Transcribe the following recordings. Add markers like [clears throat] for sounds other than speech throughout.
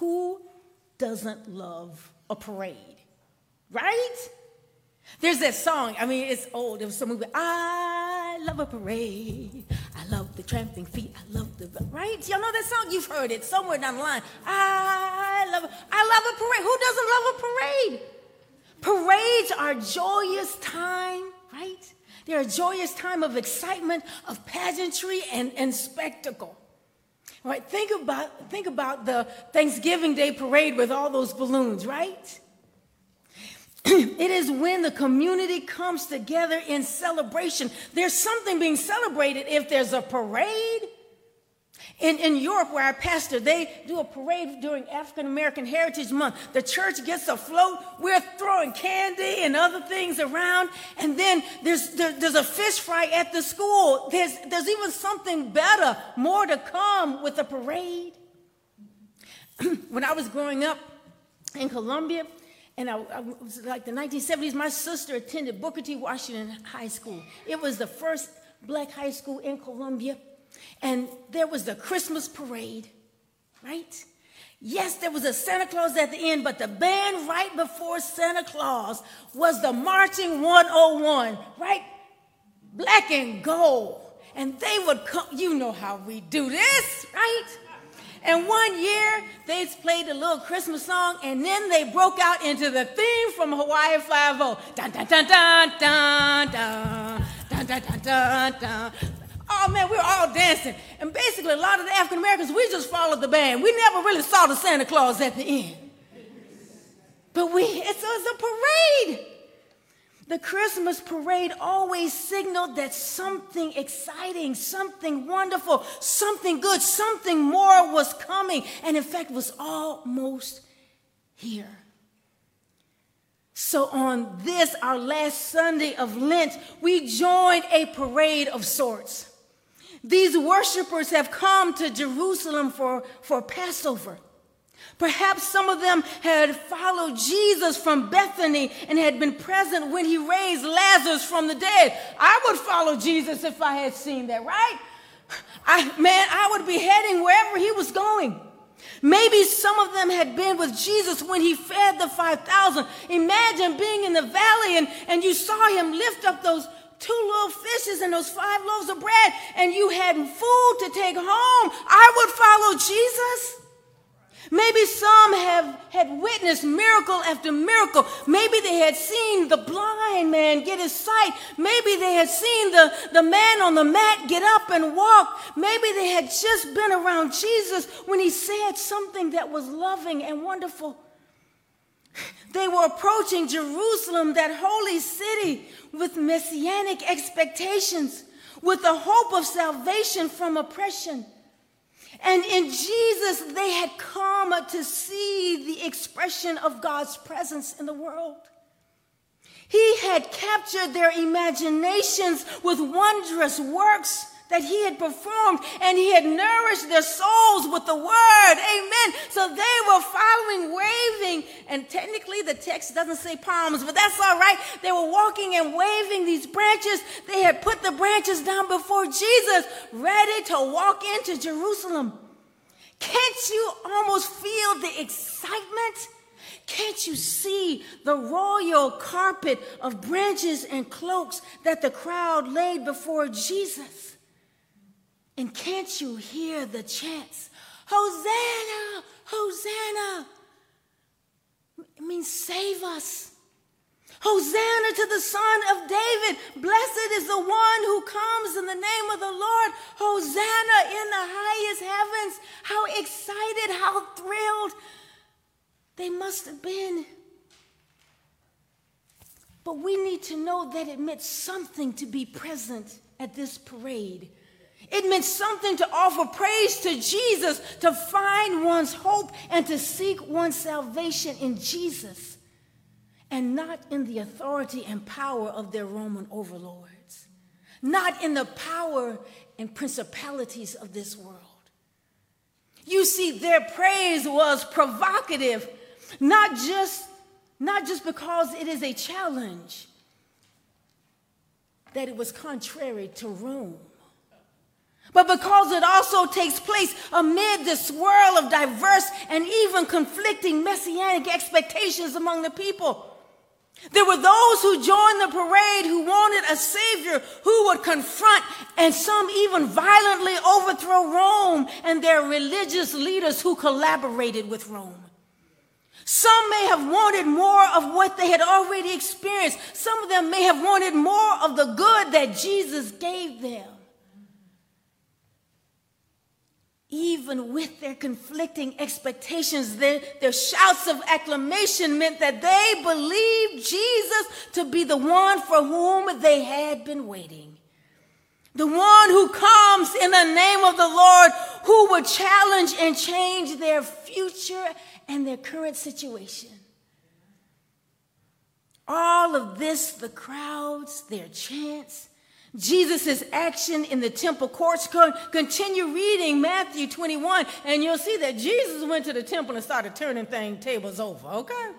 Who doesn't love a parade? Right? There's that song. I mean, it's old. It was some movie. I love a parade. I love the tramping feet. I love the right. Y'all know that song? You've heard it somewhere down the line. I love. I love a parade. Who doesn't love a parade? Parades are joyous time, right? They're a joyous time of excitement, of pageantry, and, and spectacle. All right, think about, think about the Thanksgiving Day parade with all those balloons, right? [clears throat] it is when the community comes together in celebration. There's something being celebrated if there's a parade. In, in Europe, where I pastor, they do a parade during African American Heritage Month. The church gets a float. We're throwing candy and other things around. And then there's, there, there's a fish fry at the school. There's, there's even something better, more to come with the parade. [clears throat] when I was growing up in Columbia, and I, I, was like the 1970s, my sister attended Booker T. Washington High School. It was the first black high school in Columbia. And there was the Christmas parade, right? Yes, there was a Santa Claus at the end, but the band right before Santa Claus was the Marching 101, right? Black and gold. And they would come, you know how we do this, right? And one year they played a little Christmas song, and then they broke out into the theme from Hawaii Five-O. Dun dun dun dun dun dun dun dun dun dun dun. Oh man, we were all dancing. And basically, a lot of the African Americans, we just followed the band. We never really saw the Santa Claus at the end. But we, it's, it's a parade. The Christmas parade always signaled that something exciting, something wonderful, something good, something more was coming, and in fact was almost here. So, on this, our last Sunday of Lent, we joined a parade of sorts. These worshipers have come to Jerusalem for, for Passover. Perhaps some of them had followed Jesus from Bethany and had been present when he raised Lazarus from the dead. I would follow Jesus if I had seen that, right? I, man, I would be heading wherever he was going. Maybe some of them had been with Jesus when he fed the 5,000. Imagine being in the valley and, and you saw him lift up those two little fishes and those five loaves of bread and you had food to take home. I would follow Jesus. Maybe some have had witnessed miracle after miracle. Maybe they had seen the blind man get his sight. Maybe they had seen the, the man on the mat get up and walk. Maybe they had just been around Jesus when he said something that was loving and wonderful. They were approaching Jerusalem, that holy city, with messianic expectations, with the hope of salvation from oppression. And in Jesus, they had come to see the expression of God's presence in the world. He had captured their imaginations with wondrous works that he had performed and he had nourished their souls with the word. Amen. So they were following, waving, and technically the text doesn't say palms, but that's all right. They were walking and waving these branches. They had put the branches down before Jesus, ready to walk into Jerusalem. Can't you almost feel the excitement? Can't you see the royal carpet of branches and cloaks that the crowd laid before Jesus? And can't you hear the chants? Hosanna! Hosanna! It means save us. Hosanna to the Son of David. Blessed is the one who comes in the name of the Lord. Hosanna in the highest heavens. How excited, how thrilled they must have been. But we need to know that it meant something to be present at this parade. It meant something to offer praise to Jesus, to find one's hope, and to seek one's salvation in Jesus, and not in the authority and power of their Roman overlords, not in the power and principalities of this world. You see, their praise was provocative, not just, not just because it is a challenge, that it was contrary to Rome but because it also takes place amid the swirl of diverse and even conflicting messianic expectations among the people. There were those who joined the parade who wanted a savior who would confront and some even violently overthrow Rome and their religious leaders who collaborated with Rome. Some may have wanted more of what they had already experienced. Some of them may have wanted more of the good that Jesus gave them. Even with their conflicting expectations, their, their, shouts of acclamation meant that they believed Jesus to be the one for whom they had been waiting. The one who comes in the name of the Lord, who would challenge and change their future and their current situation. All of this, the crowds, their chants, Jesus' action in the temple courts. Continue reading Matthew 21, and you'll see that Jesus went to the temple and started turning thing tables over, okay?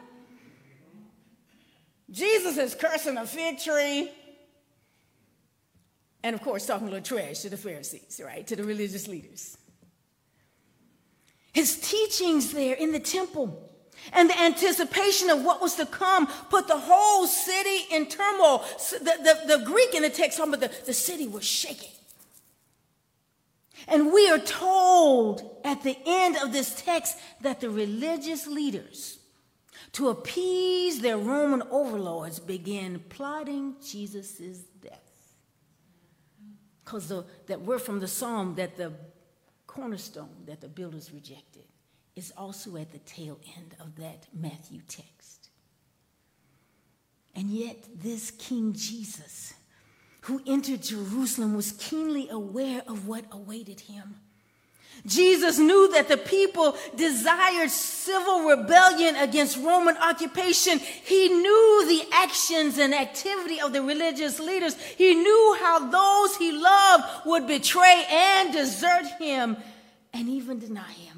Jesus is cursing a fig tree. And of course, talking a little trash to the Pharisees, right? To the religious leaders. His teachings there in the temple and the anticipation of what was to come put the whole city in turmoil. The, the, the Greek in the text, but the, the city was shaking. And we are told at the end of this text that the religious leaders, to appease their Roman overlords, began plotting Jesus' death. Because that we're from the psalm that the cornerstone that the builders rejected is also at the tail end of that Matthew text. And yet, this King Jesus, who entered Jerusalem, was keenly aware of what awaited him. Jesus knew that the people desired civil rebellion against Roman occupation. He knew the actions and activity of the religious leaders. He knew how those he loved would betray and desert him and even deny him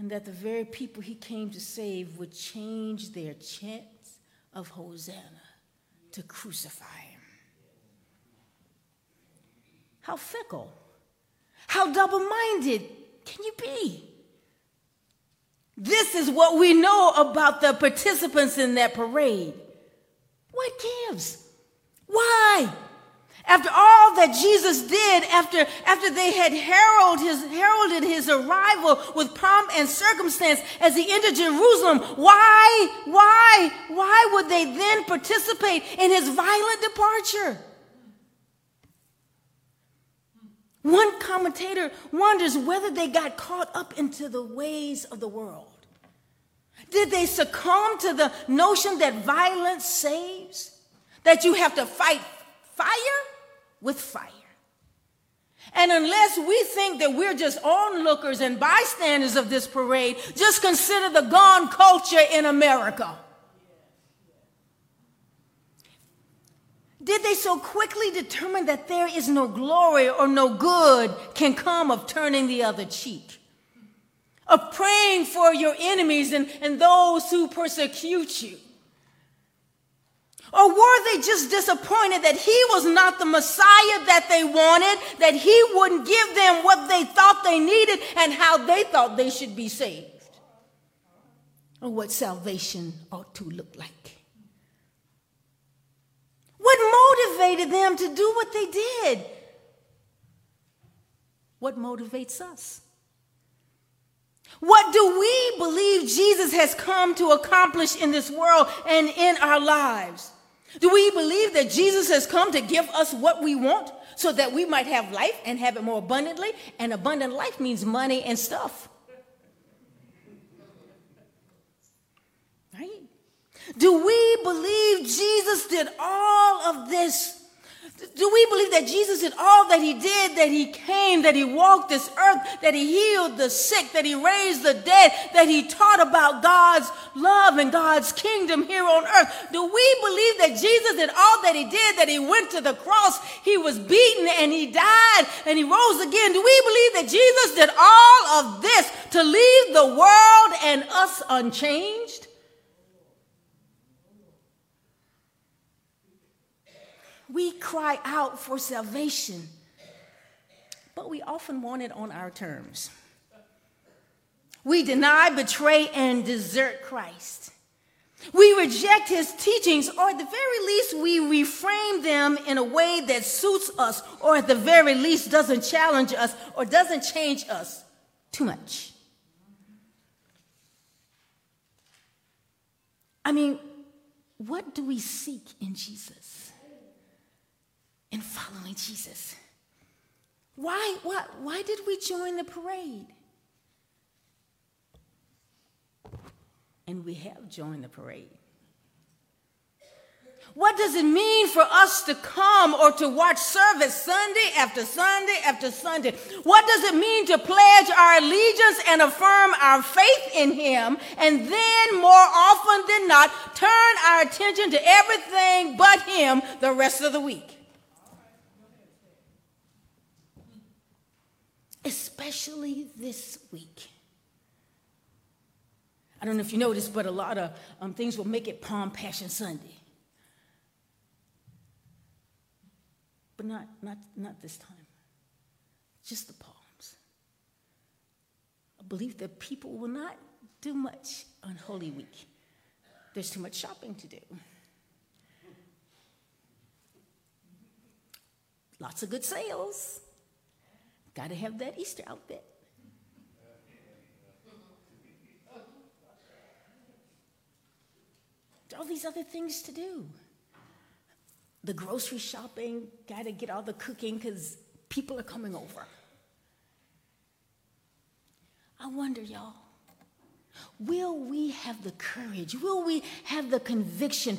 and that the very people he came to save would change their chants of Hosanna to crucify him. How fickle, how double minded can you be? This is what we know about the participants in that parade. What gives? Why? After all that Jesus did, after, after they had heralded his, heralded his arrival with pomp and circumstance as he entered Jerusalem, why, why, why would they then participate in his violent departure? One commentator wonders whether they got caught up into the ways of the world. Did they succumb to the notion that violence saves? That you have to fight fire with fire. And unless we think that we're just onlookers and bystanders of this parade, just consider the gone culture in America. Did they so quickly determine that there is no glory or no good can come of turning the other cheek? Of praying for your enemies and, and those who persecute you? Or were they just disappointed that he was not the Messiah that they wanted, that he wouldn't give them what they thought they needed and how they thought they should be saved? Or what salvation ought to look like? What motivated them to do what they did? What motivates us? What do we believe Jesus has come to accomplish in this world and in our lives? Do we believe that Jesus has come to give us what we want so that we might have life and have it more abundantly? And abundant life means money and stuff. Right? Do we believe Jesus did all of this do we believe that Jesus did all that he did, that he came, that he walked this earth, that he healed the sick, that he raised the dead, that he taught about God's love and God's kingdom here on earth? Do we believe that Jesus did all that he did, that he went to the cross, he was beaten and he died and he rose again? Do we believe that Jesus did all of this to leave the world and us unchanged? We cry out for salvation but we often want it on our terms. We deny, betray, and desert Christ. We reject his teachings, or at the very least, we reframe them in a way that suits us, or at the very least, doesn't challenge us or doesn't change us too much. I mean, what do we seek in Jesus? In following Jesus? Why, why, why did we join the parade? And we have joined the parade. What does it mean for us to come or to watch service Sunday after Sunday after Sunday? What does it mean to pledge our allegiance and affirm our faith in Him and then, more often than not, turn our attention to everything but Him the rest of the week? Especially this week. I don't know if you noticed, but a lot of um, things will make it Palm Passion Sunday. But not, not, not this time. Just the palms. I believe that people will not do much on Holy Week. There's too much shopping to do. Lots of good sales. Got to have that Easter outfit. all these other things to do the grocery shopping, got to get all the cooking because people are coming over. I wonder, y'all, will we have the courage, will we have the conviction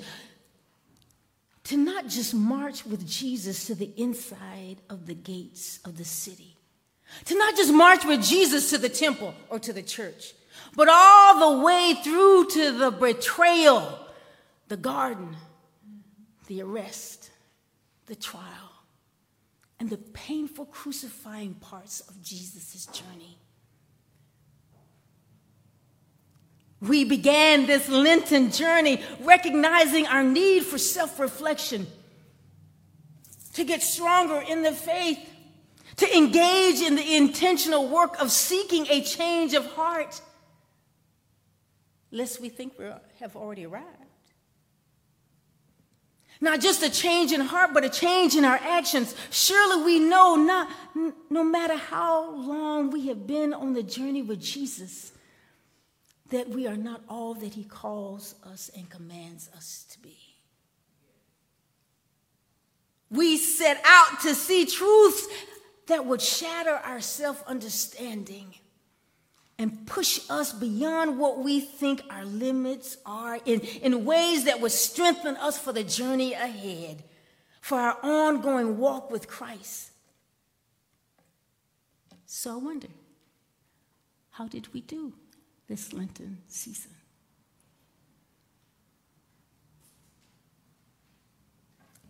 to not just march with Jesus to the inside of the gates of the city, to not just march with Jesus to the temple or to the church, but all the way through to the betrayal, the garden, the arrest, the trial, and the painful crucifying parts of Jesus' journey. We began this Lenten journey recognizing our need for self reflection, to get stronger in the faith, to engage in the intentional work of seeking a change of heart, lest we think we have already arrived. Not just a change in heart, but a change in our actions. Surely we know not, no matter how long we have been on the journey with Jesus, that we are not all that he calls us and commands us to be. We set out to see truths that would shatter our self understanding and push us beyond what we think our limits are in, in ways that would strengthen us for the journey ahead, for our ongoing walk with Christ. So I wonder, how did we do this Lenten season?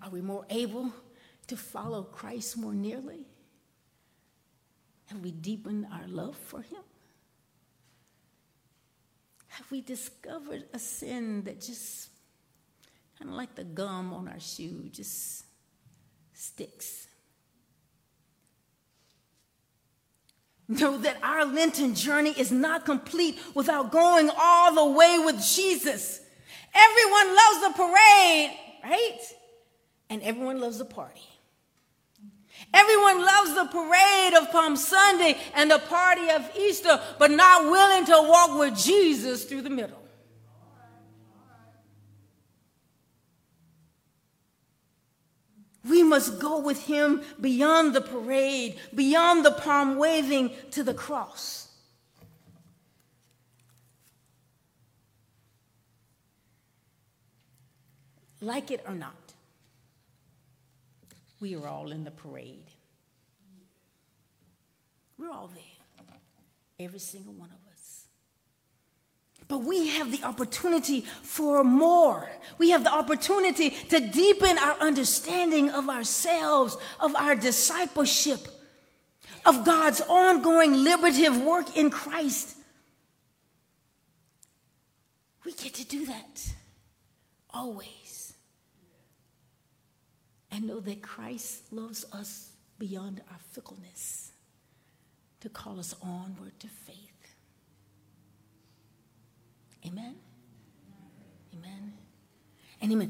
Are we more able to follow Christ more nearly? Have we deepened our love for him? Have we discovered a sin that just kind of like the gum on our shoe just sticks? Know that our Lenten journey is not complete without going all the way with Jesus. Everyone loves the parade, right? And everyone loves the party. Everyone loves the parade of Palm Sunday and the party of Easter, but not willing to walk with Jesus through the middle. We must go with him beyond the parade, beyond the palm waving to the cross. Like it or not, we are all in the parade. We're all there, every single one of us. But we have the opportunity for more. We have the opportunity to deepen our understanding of ourselves, of our discipleship, of God's ongoing liberative work in Christ. We get to do that always and know that Christ loves us beyond our fickleness. to call us onward to faith. Amen. Amen. And amen.